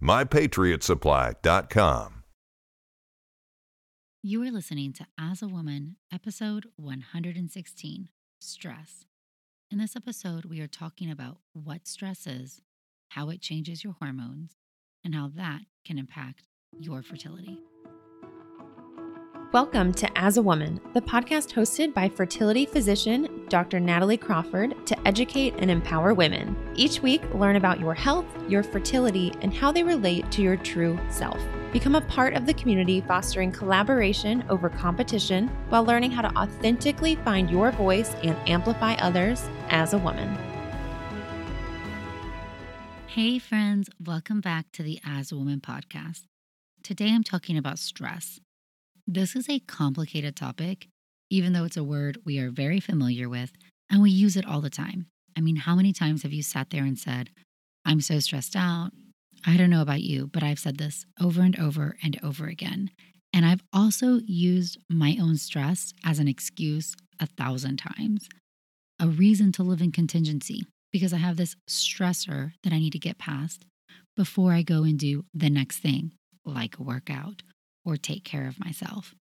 mypatriotsupply.com. You are listening to As a Woman, episode 116 Stress. In this episode, we are talking about what stress is, how it changes your hormones, and how that can impact your fertility. Welcome to As a Woman, the podcast hosted by fertility physician Dr. Natalie Crawford to educate and empower women. Each week, learn about your health, your fertility, and how they relate to your true self. Become a part of the community fostering collaboration over competition while learning how to authentically find your voice and amplify others as a woman. Hey, friends, welcome back to the As a Woman podcast. Today I'm talking about stress. This is a complicated topic, even though it's a word we are very familiar with and we use it all the time. I mean, how many times have you sat there and said, I'm so stressed out? I don't know about you, but I've said this over and over and over again. And I've also used my own stress as an excuse a thousand times, a reason to live in contingency because I have this stressor that I need to get past before I go and do the next thing, like a workout or take care of myself.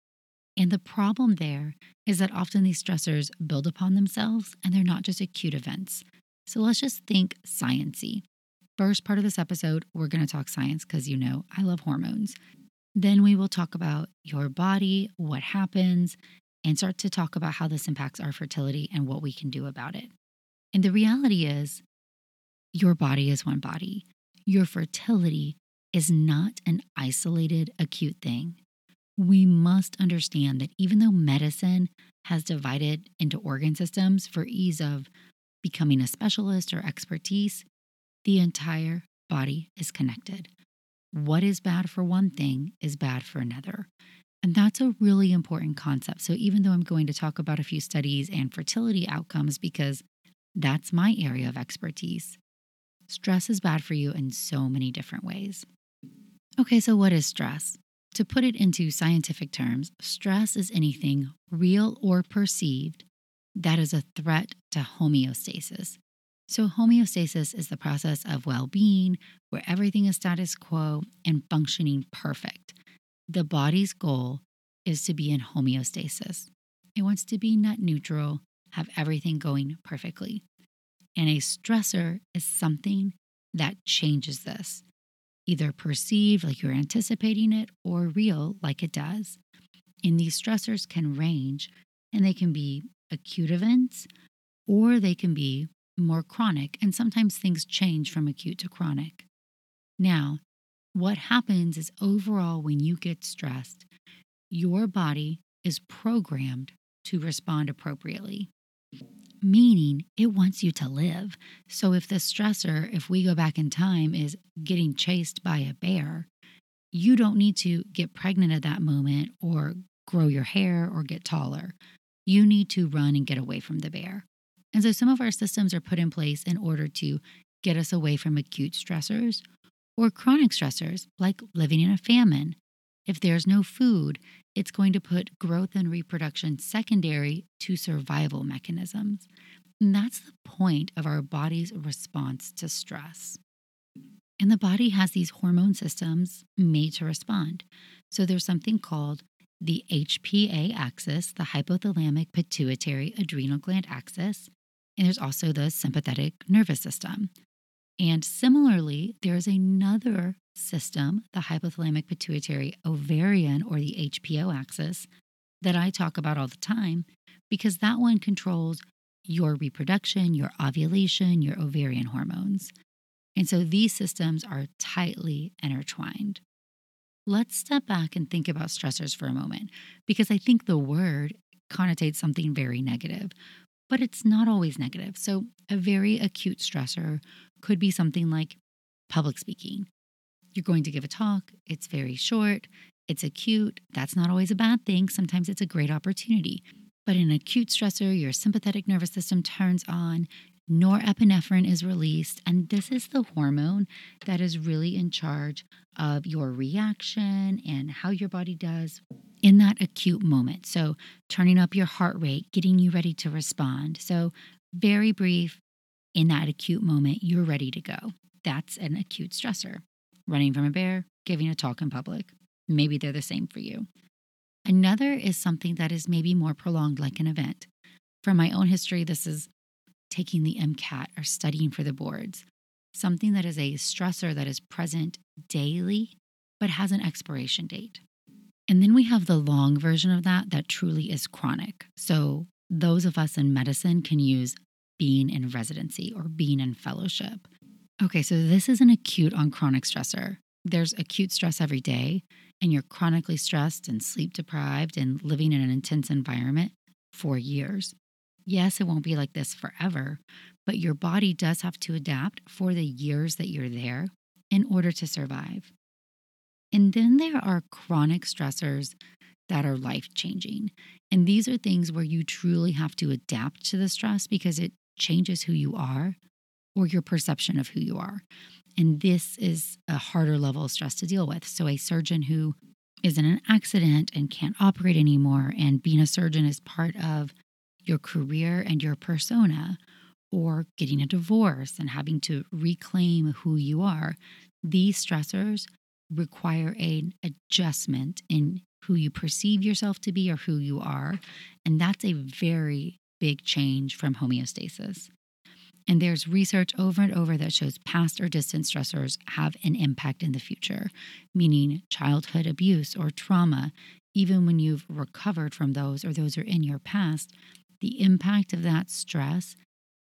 And the problem there is that often these stressors build upon themselves and they're not just acute events. So let's just think sciency. First part of this episode, we're going to talk science because you know I love hormones. Then we will talk about your body, what happens, and start to talk about how this impacts our fertility and what we can do about it. And the reality is, your body is one body. Your fertility is not an isolated acute thing. We must understand that even though medicine has divided into organ systems for ease of becoming a specialist or expertise, the entire body is connected. What is bad for one thing is bad for another. And that's a really important concept. So, even though I'm going to talk about a few studies and fertility outcomes because that's my area of expertise, stress is bad for you in so many different ways. Okay, so what is stress? To put it into scientific terms, stress is anything real or perceived that is a threat to homeostasis. So, homeostasis is the process of well being where everything is status quo and functioning perfect. The body's goal is to be in homeostasis, it wants to be net neutral, have everything going perfectly. And a stressor is something that changes this either perceived like you're anticipating it or real like it does. And these stressors can range and they can be acute events or they can be more chronic. And sometimes things change from acute to chronic. Now, what happens is overall, when you get stressed, your body is programmed to respond appropriately meaning it wants you to live. So if the stressor, if we go back in time, is getting chased by a bear, you don't need to get pregnant at that moment or grow your hair or get taller. You need to run and get away from the bear. And so some of our systems are put in place in order to get us away from acute stressors or chronic stressors like living in a famine. If there's no food, it's going to put growth and reproduction secondary to survival mechanisms. And that's the point of our body's response to stress. And the body has these hormone systems made to respond. So there's something called the HPA axis, the hypothalamic pituitary adrenal gland axis. And there's also the sympathetic nervous system. And similarly, there's another system, the hypothalamic pituitary ovarian or the HPO axis, that I talk about all the time, because that one controls your reproduction, your ovulation, your ovarian hormones. And so these systems are tightly intertwined. Let's step back and think about stressors for a moment, because I think the word connotates something very negative, but it's not always negative. So, a very acute stressor could be something like public speaking. You're going to give a talk, it's very short, it's acute. That's not always a bad thing. Sometimes it's a great opportunity. But in acute stressor, your sympathetic nervous system turns on, norepinephrine is released, and this is the hormone that is really in charge of your reaction and how your body does in that acute moment. So, turning up your heart rate, getting you ready to respond. So, very brief, in that acute moment, you're ready to go. That's an acute stressor. Running from a bear, giving a talk in public. Maybe they're the same for you. Another is something that is maybe more prolonged, like an event. From my own history, this is taking the MCAT or studying for the boards, something that is a stressor that is present daily but has an expiration date. And then we have the long version of that that truly is chronic. So, those of us in medicine can use being in residency or being in fellowship. Okay, so this is an acute on chronic stressor. There's acute stress every day, and you're chronically stressed and sleep deprived and living in an intense environment for years. Yes, it won't be like this forever, but your body does have to adapt for the years that you're there in order to survive. And then there are chronic stressors that are life changing. And these are things where you truly have to adapt to the stress because it changes who you are or your perception of who you are. And this is a harder level of stress to deal with. So, a surgeon who is in an accident and can't operate anymore, and being a surgeon is part of your career and your persona, or getting a divorce and having to reclaim who you are, these stressors require an adjustment in who you perceive yourself to be or who you are. And that's a very big change from homeostasis. And there's research over and over that shows past or distant stressors have an impact in the future, meaning childhood abuse or trauma, even when you've recovered from those or those are in your past, the impact of that stress,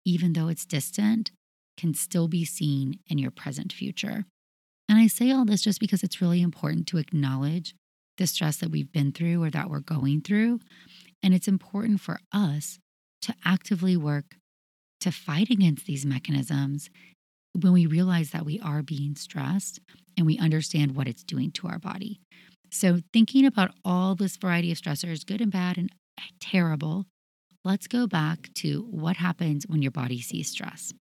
even though it's distant, can still be seen in your present future. And I say all this just because it's really important to acknowledge the stress that we've been through or that we're going through. And it's important for us to actively work to fight against these mechanisms when we realize that we are being stressed and we understand what it's doing to our body. So, thinking about all this variety of stressors, good and bad and terrible, let's go back to what happens when your body sees stress.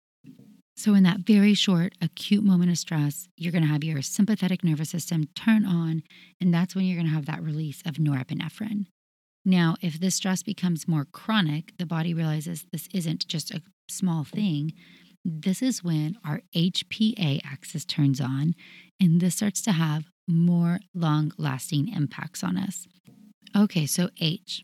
So, in that very short, acute moment of stress, you're going to have your sympathetic nervous system turn on, and that's when you're going to have that release of norepinephrine. Now, if this stress becomes more chronic, the body realizes this isn't just a small thing. This is when our HPA axis turns on, and this starts to have more long lasting impacts on us. Okay, so H,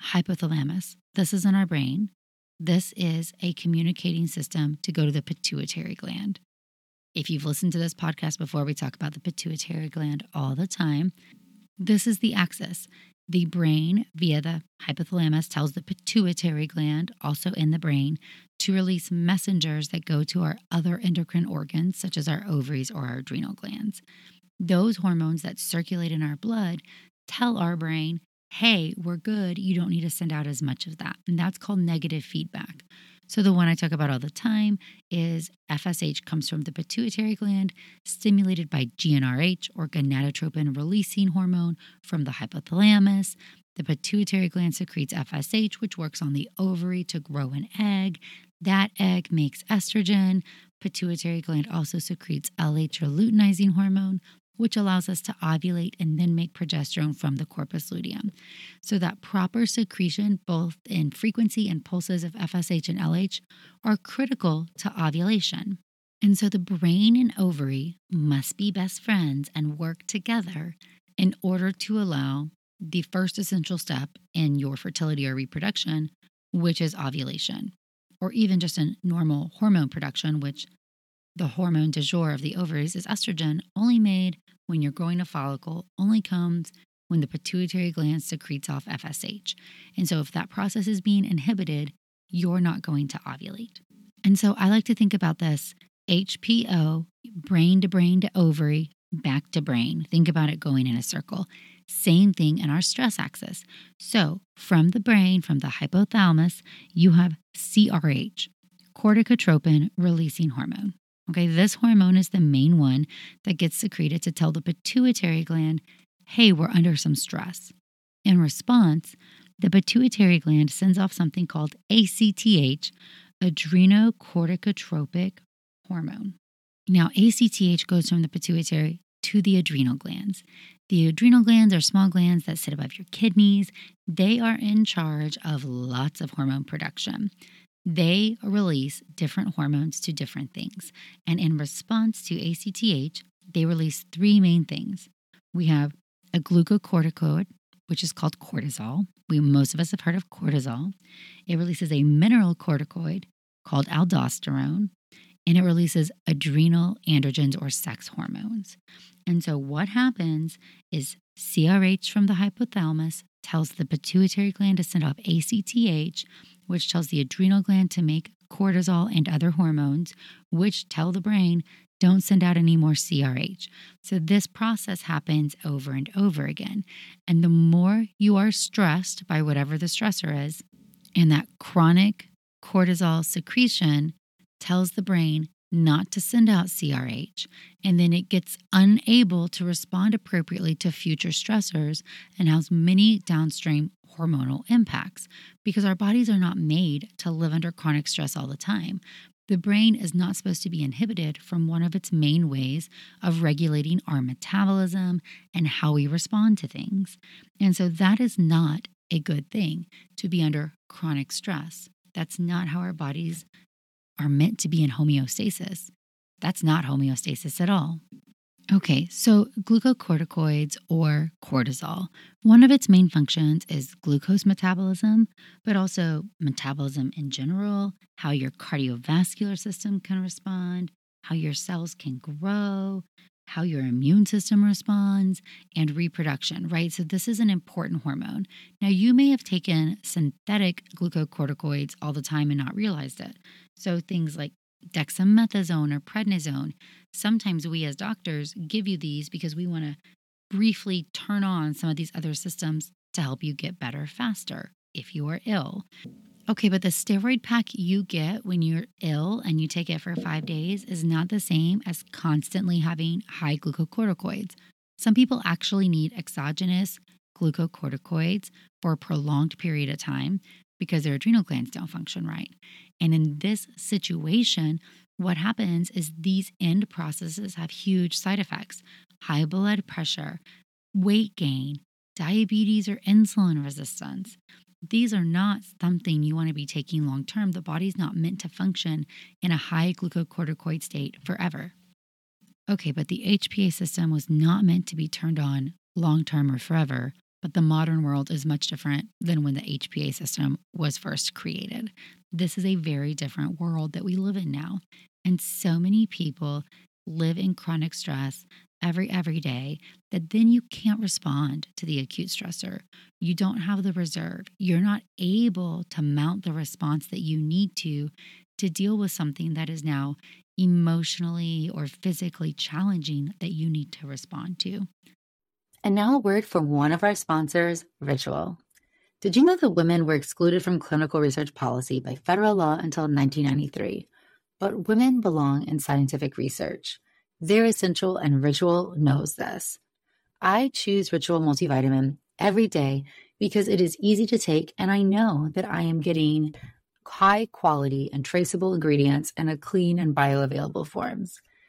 hypothalamus. This is in our brain. This is a communicating system to go to the pituitary gland. If you've listened to this podcast before, we talk about the pituitary gland all the time. This is the axis. The brain, via the hypothalamus, tells the pituitary gland, also in the brain, to release messengers that go to our other endocrine organs, such as our ovaries or our adrenal glands. Those hormones that circulate in our blood tell our brain, hey, we're good. You don't need to send out as much of that. And that's called negative feedback. So, the one I talk about all the time is FSH comes from the pituitary gland, stimulated by GnRH or gonadotropin releasing hormone from the hypothalamus. The pituitary gland secretes FSH, which works on the ovary to grow an egg. That egg makes estrogen. Pituitary gland also secretes LH or luteinizing hormone, which allows us to ovulate and then make progesterone from the corpus luteum. So, that proper secretion, both in frequency and pulses of FSH and LH, are critical to ovulation. And so, the brain and ovary must be best friends and work together in order to allow the first essential step in your fertility or reproduction, which is ovulation, or even just a normal hormone production, which The hormone du jour of the ovaries is estrogen, only made when you're growing a follicle, only comes when the pituitary gland secretes off FSH. And so, if that process is being inhibited, you're not going to ovulate. And so, I like to think about this HPO, brain to brain to ovary, back to brain. Think about it going in a circle. Same thing in our stress axis. So, from the brain, from the hypothalamus, you have CRH, corticotropin releasing hormone. Okay, this hormone is the main one that gets secreted to tell the pituitary gland, hey, we're under some stress. In response, the pituitary gland sends off something called ACTH, adrenocorticotropic hormone. Now, ACTH goes from the pituitary to the adrenal glands. The adrenal glands are small glands that sit above your kidneys. They are in charge of lots of hormone production. They release different hormones to different things. And in response to ACTH, they release three main things. We have a glucocorticoid, which is called cortisol. We most of us have heard of cortisol. It releases a mineral corticoid called aldosterone, and it releases adrenal androgens or sex hormones. And so, what happens is CRH from the hypothalamus tells the pituitary gland to send off ACTH, which tells the adrenal gland to make cortisol and other hormones, which tell the brain, don't send out any more CRH. So, this process happens over and over again. And the more you are stressed by whatever the stressor is, and that chronic cortisol secretion tells the brain, not to send out CRH, and then it gets unable to respond appropriately to future stressors and has many downstream hormonal impacts because our bodies are not made to live under chronic stress all the time. The brain is not supposed to be inhibited from one of its main ways of regulating our metabolism and how we respond to things. And so that is not a good thing to be under chronic stress. That's not how our bodies are meant to be in homeostasis. That's not homeostasis at all. Okay, so glucocorticoids or cortisol, one of its main functions is glucose metabolism, but also metabolism in general, how your cardiovascular system can respond, how your cells can grow, how your immune system responds, and reproduction, right? So, this is an important hormone. Now, you may have taken synthetic glucocorticoids all the time and not realized it. So, things like dexamethasone or prednisone, sometimes we as doctors give you these because we want to briefly turn on some of these other systems to help you get better faster if you are ill. Okay, but the steroid pack you get when you're ill and you take it for five days is not the same as constantly having high glucocorticoids. Some people actually need exogenous glucocorticoids for a prolonged period of time because their adrenal glands don't function right. And in this situation, what happens is these end processes have huge side effects high blood pressure, weight gain, diabetes, or insulin resistance. These are not something you want to be taking long term. The body's not meant to function in a high glucocorticoid state forever. Okay, but the HPA system was not meant to be turned on long term or forever, but the modern world is much different than when the HPA system was first created. This is a very different world that we live in now. And so many people live in chronic stress every every day that then you can't respond to the acute stressor. You don't have the reserve. You're not able to mount the response that you need to to deal with something that is now emotionally or physically challenging that you need to respond to. And now a word from one of our sponsors, Ritual. Did you know that women were excluded from clinical research policy by federal law until 1993? But women belong in scientific research. They're essential, and Ritual knows this. I choose Ritual multivitamin every day because it is easy to take, and I know that I am getting high quality and traceable ingredients in a clean and bioavailable forms.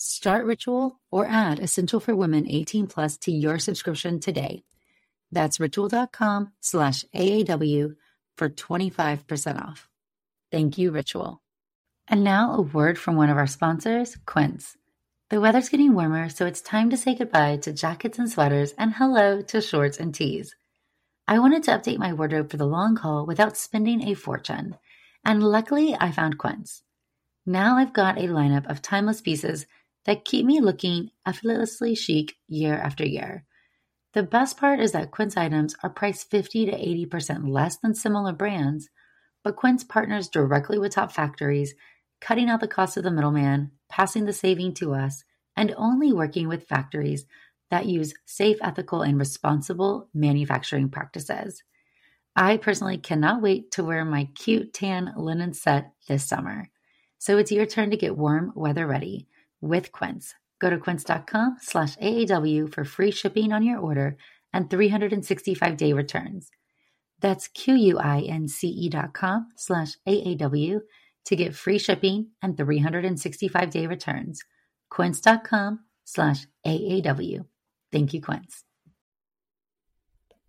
Start Ritual or add Essential for Women 18 Plus to your subscription today. That's ritual.com slash AAW for 25% off. Thank you, Ritual. And now a word from one of our sponsors, Quince. The weather's getting warmer, so it's time to say goodbye to jackets and sweaters and hello to shorts and tees. I wanted to update my wardrobe for the long haul without spending a fortune, and luckily I found Quince. Now I've got a lineup of timeless pieces that keep me looking effortlessly chic year after year. The best part is that Quince items are priced 50 to 80% less than similar brands, but Quince partners directly with top factories, cutting out the cost of the middleman, passing the saving to us, and only working with factories that use safe, ethical, and responsible manufacturing practices. I personally cannot wait to wear my cute tan linen set this summer. So it's your turn to get warm weather ready with Quince. Go to quince.com slash AAW for free shipping on your order and 365 day returns. That's Q-U-I-N-C-E dot com slash AAW to get free shipping and 365 day returns. Quince.com slash AAW. Thank you, Quince.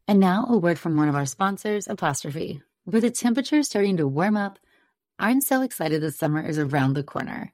And now a word from one of our sponsors, Apostrophe. With the temperature starting to warm up, I'm so excited the summer is around the corner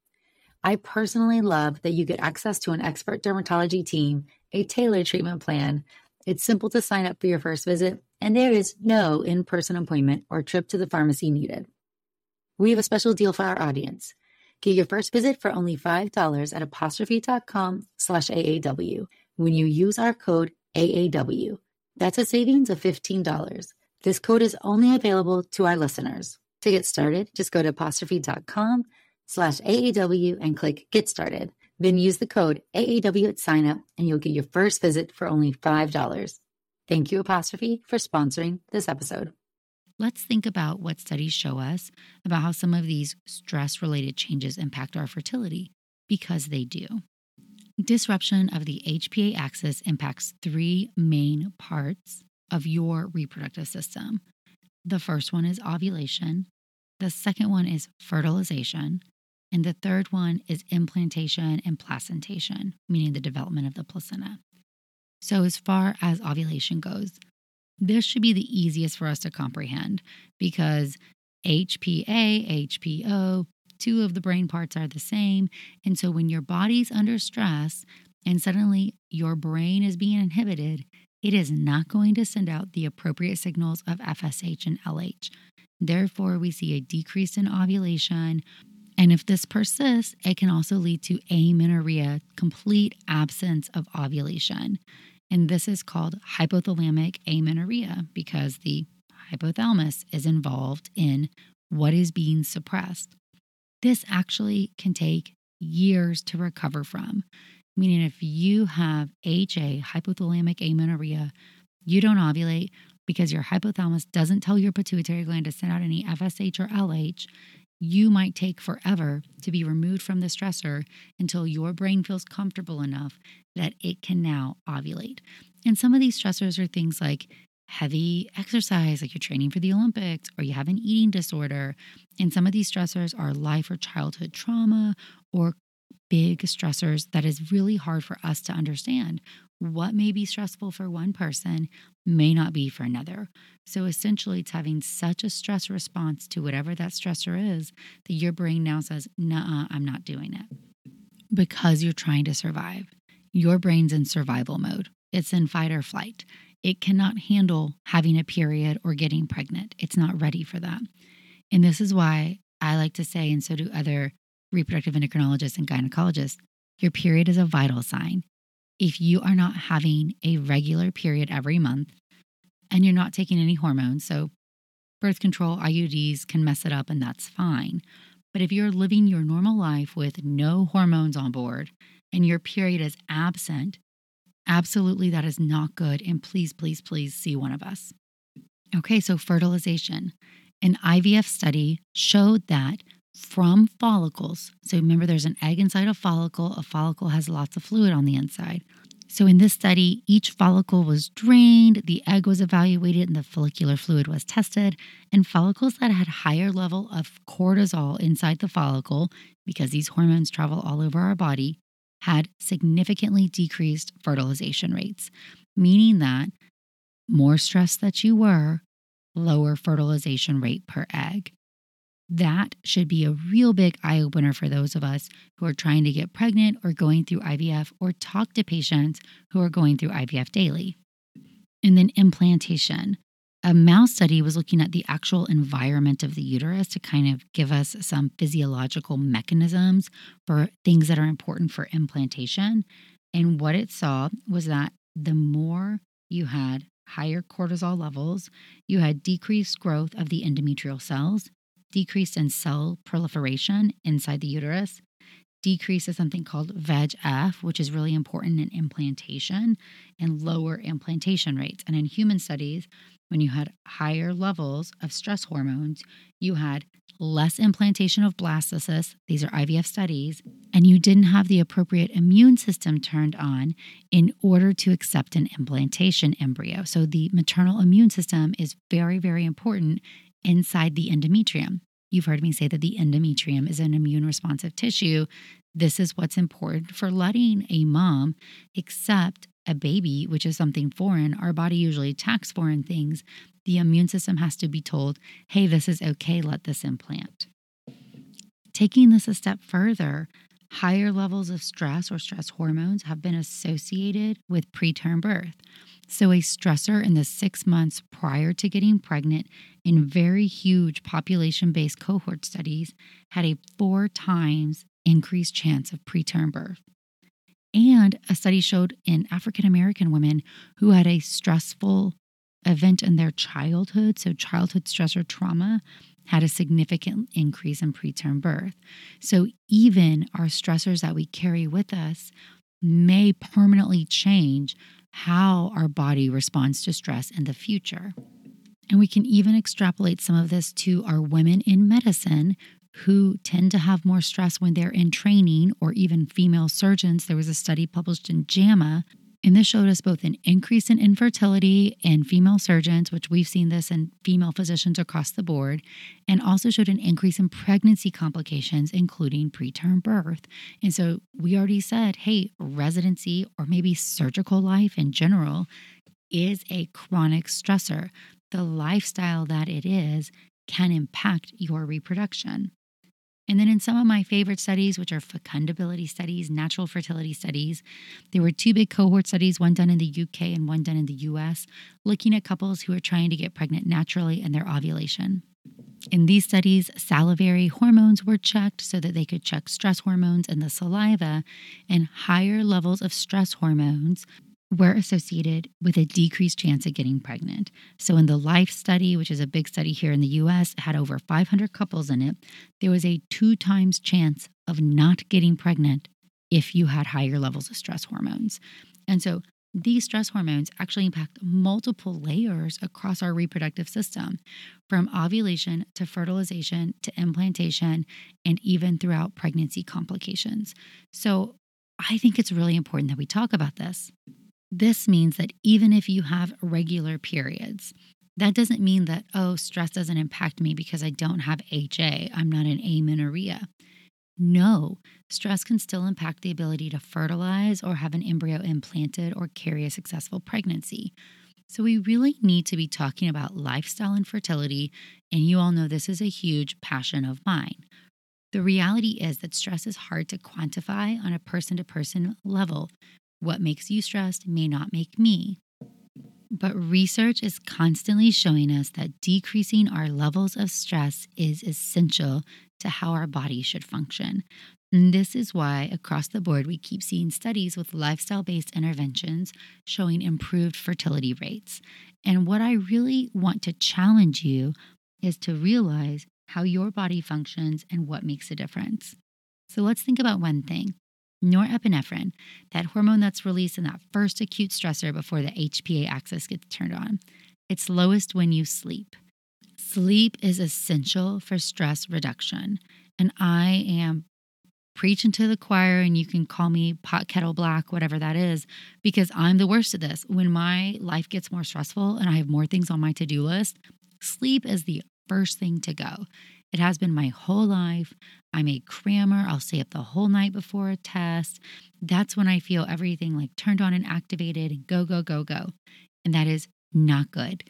I personally love that you get access to an expert dermatology team, a tailored treatment plan. It's simple to sign up for your first visit, and there is no in person appointment or trip to the pharmacy needed. We have a special deal for our audience. Get your first visit for only $5 at apostrophe.com slash AAW when you use our code AAW. That's a savings of $15. This code is only available to our listeners. To get started, just go to apostrophe.com slash AAW and click Get Started. Then use the code AAW at signup and you'll get your first visit for only $5. Thank you, Apostrophe, for sponsoring this episode. Let's think about what studies show us about how some of these stress related changes impact our fertility, because they do. Disruption of the HPA axis impacts three main parts of your reproductive system. The first one is ovulation, the second one is fertilization, and the third one is implantation and placentation, meaning the development of the placenta. So, as far as ovulation goes, this should be the easiest for us to comprehend because HPA, HPO, two of the brain parts are the same. And so, when your body's under stress and suddenly your brain is being inhibited, it is not going to send out the appropriate signals of FSH and LH. Therefore, we see a decrease in ovulation and if this persists, it can also lead to amenorrhea, complete absence of ovulation. And this is called hypothalamic amenorrhea because the hypothalamus is involved in what is being suppressed. This actually can take years to recover from. Meaning, if you have HA, hypothalamic amenorrhea, you don't ovulate because your hypothalamus doesn't tell your pituitary gland to send out any FSH or LH you might take forever to be removed from the stressor until your brain feels comfortable enough that it can now ovulate. And some of these stressors are things like heavy exercise, like you're training for the Olympics, or you have an eating disorder. And some of these stressors are life or childhood trauma or big stressors that is really hard for us to understand. What may be stressful for one person may not be for another. So essentially, it's having such a stress response to whatever that stressor is that your brain now says, Nah, I'm not doing it because you're trying to survive. Your brain's in survival mode, it's in fight or flight. It cannot handle having a period or getting pregnant. It's not ready for that. And this is why I like to say, and so do other reproductive endocrinologists and gynecologists, your period is a vital sign. If you are not having a regular period every month and you're not taking any hormones, so birth control, IUDs can mess it up, and that's fine. But if you're living your normal life with no hormones on board and your period is absent, absolutely that is not good. And please, please, please see one of us. Okay, so fertilization. An IVF study showed that from follicles, so remember there's an egg inside a follicle, a follicle has lots of fluid on the inside. So, in this study, each follicle was drained, the egg was evaluated, and the follicular fluid was tested. And follicles that had higher level of cortisol inside the follicle, because these hormones travel all over our body, had significantly decreased fertilization rates, meaning that more stress that you were, lower fertilization rate per egg. That should be a real big eye opener for those of us who are trying to get pregnant or going through IVF or talk to patients who are going through IVF daily. And then implantation. A mouse study was looking at the actual environment of the uterus to kind of give us some physiological mechanisms for things that are important for implantation. And what it saw was that the more you had higher cortisol levels, you had decreased growth of the endometrial cells, decrease in cell proliferation inside the uterus, decrease of something called VEGF, which is really important in implantation, and lower implantation rates. And in human studies, when you had higher levels of stress hormones, you had less implantation of blastocysts, these are IVF studies, and you didn't have the appropriate immune system turned on in order to accept an implantation embryo. So the maternal immune system is very, very important inside the endometrium. You've heard me say that the endometrium is an immune responsive tissue. This is what's important for letting a mom accept a baby, which is something foreign. Our body usually attacks foreign things. The immune system has to be told, hey, this is okay, let this implant. Taking this a step further, higher levels of stress or stress hormones have been associated with preterm birth. So, a stressor in the six months prior to getting pregnant in very huge population based cohort studies had a four times increased chance of preterm birth. And a study showed in African American women who had a stressful event in their childhood, so childhood stress or trauma, had a significant increase in preterm birth. So even our stressors that we carry with us may permanently change how our body responds to stress in the future. And we can even extrapolate some of this to our women in medicine who tend to have more stress when they're in training, or even female surgeons. There was a study published in JAMA, and this showed us both an increase in infertility in female surgeons, which we've seen this in female physicians across the board, and also showed an increase in pregnancy complications, including preterm birth. And so we already said, hey, residency or maybe surgical life in general is a chronic stressor the lifestyle that it is can impact your reproduction. And then in some of my favorite studies, which are fecundability studies, natural fertility studies, there were two big cohort studies, one done in the UK and one done in the US, looking at couples who are trying to get pregnant naturally and their ovulation. In these studies, salivary hormones were checked so that they could check stress hormones in the saliva, and higher levels of stress hormones were associated with a decreased chance of getting pregnant. So, in the LIFE study, which is a big study here in the US, had over 500 couples in it, there was a two times chance of not getting pregnant if you had higher levels of stress hormones. And so, these stress hormones actually impact multiple layers across our reproductive system, from ovulation to fertilization to implantation, and even throughout pregnancy complications. So, I think it's really important that we talk about this. This means that even if you have regular periods, that doesn't mean that, oh, stress doesn't impact me because I don't have HA. I'm not an amenorrhea. No, stress can still impact the ability to fertilize or have an embryo implanted or carry a successful pregnancy. So, we really need to be talking about lifestyle and fertility. And you all know this is a huge passion of mine. The reality is that stress is hard to quantify on a person to person level. What makes you stressed may not make me. But research is constantly showing us that decreasing our levels of stress is essential to how our body should function. And this is why, across the board, we keep seeing studies with lifestyle based interventions showing improved fertility rates. And what I really want to challenge you is to realize how your body functions and what makes a difference. So let's think about one thing norepinephrine, that hormone that's released in that first acute stressor before the HPA axis gets turned on. It's lowest when you sleep. Sleep is essential for stress reduction. And I am preaching to the choir, and you can call me pot kettle black, whatever that is, because I'm the worst at this. When my life gets more stressful and I have more things on my to do list, sleep is the first thing to go. It has been my whole life. I'm a crammer. I'll stay up the whole night before a test. That's when I feel everything like turned on and activated and go, go, go, go. And that is not good,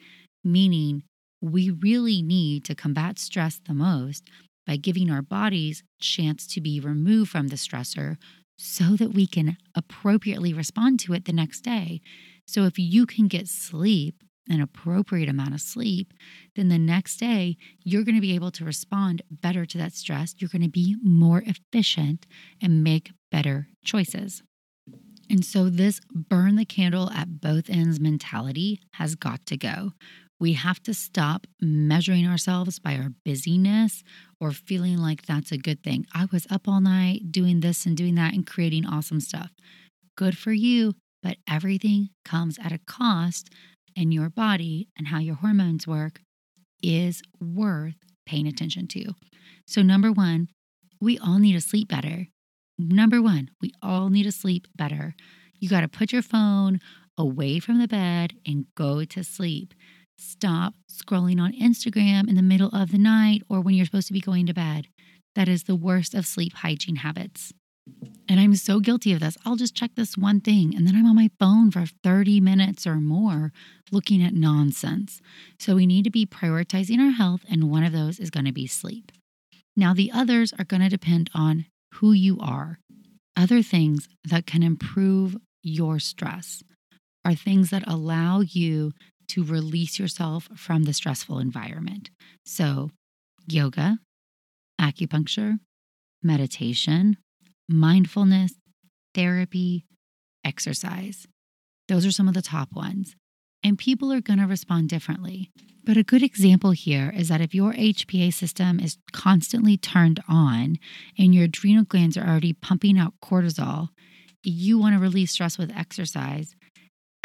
meaning we really need to combat stress the most by giving our bodies chance to be removed from the stressor so that we can appropriately respond to it the next day. So if you can get sleep, an appropriate amount of sleep, then the next day you're going to be able to respond better to that stress. You're going to be more efficient and make better choices. And so, this burn the candle at both ends mentality has got to go. We have to stop measuring ourselves by our busyness or feeling like that's a good thing. I was up all night doing this and doing that and creating awesome stuff. Good for you, but everything comes at a cost, and your body and how your hormones work is worth paying attention to. So, number one, we all need to sleep better. Number one, we all need to sleep better. You got to put your phone away from the bed and go to sleep. Stop scrolling on Instagram in the middle of the night or when you're supposed to be going to bed. That is the worst of sleep hygiene habits. And I'm so guilty of this. I'll just check this one thing and then I'm on my phone for 30 minutes or more looking at nonsense. So we need to be prioritizing our health, and one of those is going to be sleep. Now, the others are going to depend on who you are. Other things that can improve your stress are things that allow you to release yourself from the stressful environment. So, yoga, acupuncture, meditation, mindfulness, therapy, exercise. Those are some of the top ones. And people are going to respond differently. But a good example here is that if your HPA system is constantly turned on and your adrenal glands are already pumping out cortisol, you want to release stress with exercise,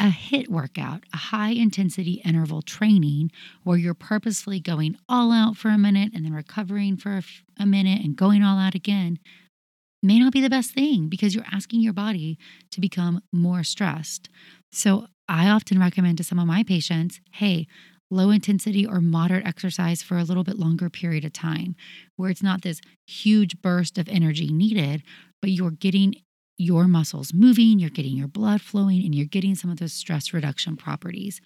a HIIT workout, a high intensity interval training where you're purposefully going all out for a minute and then recovering for a, a, minute and going all out again, may not be the best thing because you're asking your body to become more stressed. So, I often recommend to some of my patients hey, low intensity or moderate exercise for a little bit longer period of time, where it's not this huge burst of energy needed, but you're getting your muscles moving, you're getting your blood flowing, and you're getting some of those stress reduction properties.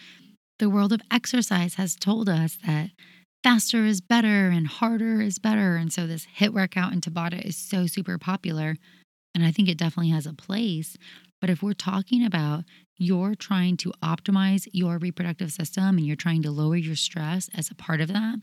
The world of exercise has told us that faster is better and harder is better. And so this HIIT workout in Tabata is so super popular. And I think it definitely has a place. But if we're talking about you're trying to optimize your reproductive system and you're trying to lower your stress as a part of that,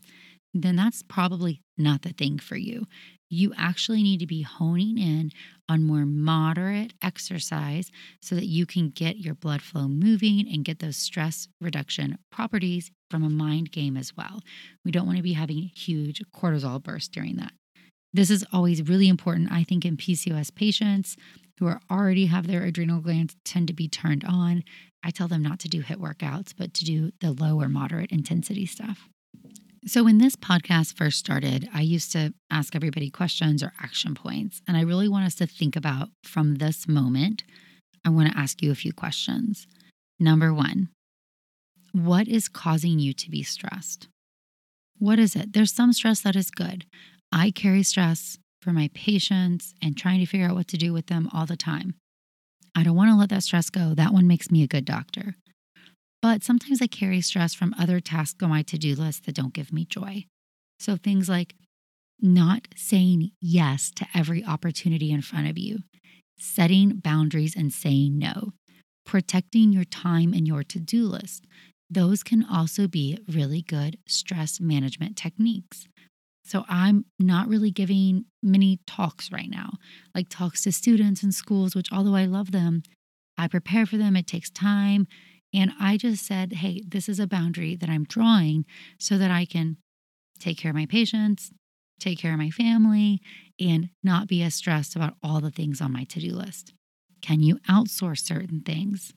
then that's probably not the thing for you. You actually need to be honing in on more moderate exercise so that you can get your blood flow moving and get those stress reduction properties from a mind game as well. We don't want to be having huge cortisol bursts during that. This is always really important, I think, in PCOS patients who are already have their adrenal glands tend to be turned on. I tell them not to do HIIT workouts, but to do the low or moderate intensity stuff. So, when this podcast first started, I used to ask everybody questions or action points. And I really want us to think about from this moment, I want to ask you a few questions. Number one, what is causing you to be stressed? What is it? There's some stress that is good. I carry stress for my patients and trying to figure out what to do with them all the time. I don't want to let that stress go. That one makes me a good doctor. But sometimes I carry stress from other tasks on my to do list that don't give me joy. So things like not saying yes to every opportunity in front of you, setting boundaries and saying no, protecting your time and your to do list. Those can also be really good stress management techniques. So I'm not really giving many talks right now, like talks to students in schools, which although I love them, I prepare for them. It takes time. And I just said, hey, this is a boundary that I'm drawing so that I can take care of my patients, take care of my family, and not be as stressed about all the things on my to do list? Can you outsource certain things?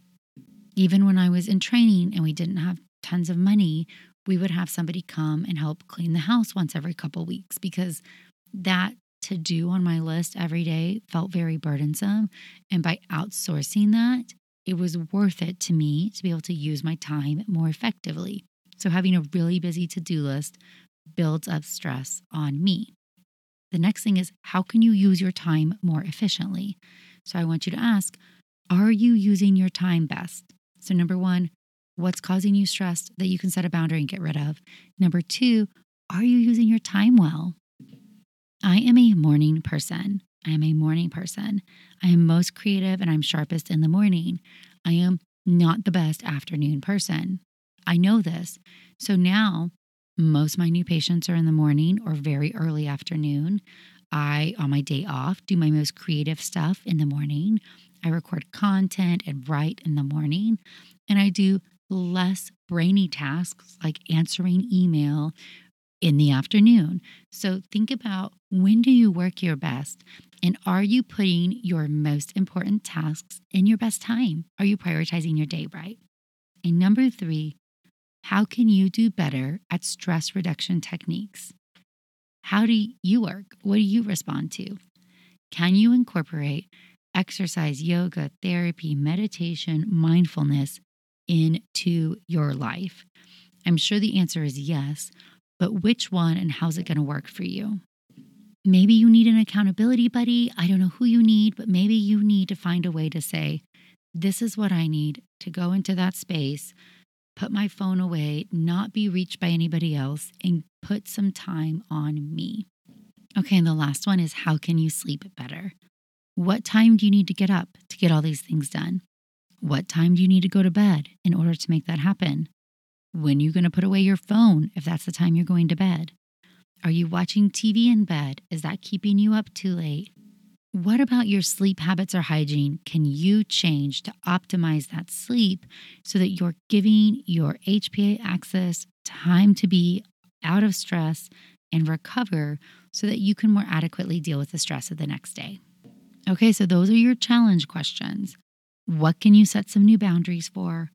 Even when I was in training and we didn't have tons of money, we would have somebody come and help clean the house once every couple weeks because that to do on my list every day felt very burdensome. And by outsourcing that, it was worth it to me to be able to use my time more effectively. So, having a really busy to do list builds up stress on me. The next thing is how can you use your time more efficiently? So, I want you to ask Are you using your time best? So, number one, what's causing you stress that you can set a boundary and get rid of? Number two, are you using your time well? I am a morning person. I am a morning person. I am most creative and I'm sharpest in the morning. I am not the best afternoon person. I know this. So now, most my new patients are in the morning or very early afternoon. I, on my day off, do my most creative stuff in the morning. I record content and write in the morning. And I do less brainy tasks like answering email in the afternoon. So think about when do you work your best? And are you putting your most important tasks in your best time? Are you prioritizing your day right? And number three, how can you do better at stress reduction techniques? How do you work? What do you respond to? Can you incorporate exercise, yoga, therapy, meditation, mindfulness into your life? I'm sure the answer is yes, but which one and how's it going to work for you? Maybe you need an accountability buddy. I don't know who you need, but maybe you need to find a way to say, This is what I need to go into that space, put my phone away, not be reached by anybody else, and put some time on me. Okay, and the last one is how can you sleep better? What time do you need to get up to get all these things done? What time do you need to go to bed in order to make that happen? When are you going to put away your phone if that's the time you're going to bed? Are you watching TV in bed? Is that keeping you up too late? What about your sleep habits or hygiene can you change to optimize that sleep so that you're giving your HPA axis time to be out of stress and recover so that you can more adequately deal with the stress of the next day? Okay, so those are your challenge questions. What can you set some new boundaries for?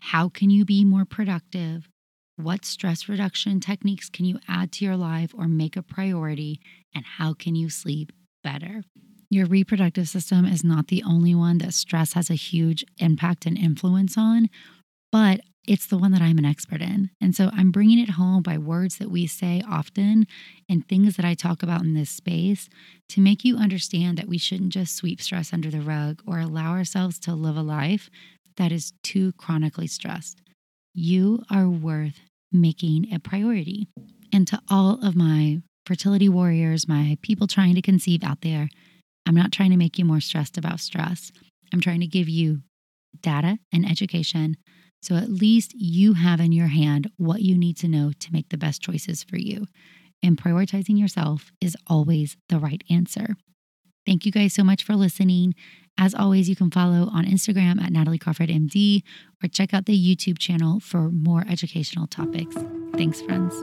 How can you be more productive? What stress reduction techniques can you add to your life or make a priority? And how can you sleep better? Your reproductive system is not the only one that stress has a huge impact and influence on, but it's the one that I'm an expert in. And so I'm bringing it home by words that we say often and things that I talk about in this space to make you understand that we shouldn't just sweep stress under the rug or allow ourselves to live a life that is too chronically stressed. You are worth making a priority. And to all of my fertility warriors, my people trying to conceive out there, I'm not trying to make you more stressed about stress. I'm trying to give you data and education so at least you have in your hand what you need to know to make the best choices for you. And prioritizing yourself is always the right answer. Thank you guys so much for listening. As always, you can follow on Instagram at Natalie Crawford MD or check out the YouTube channel for more educational topics. Thanks, friends.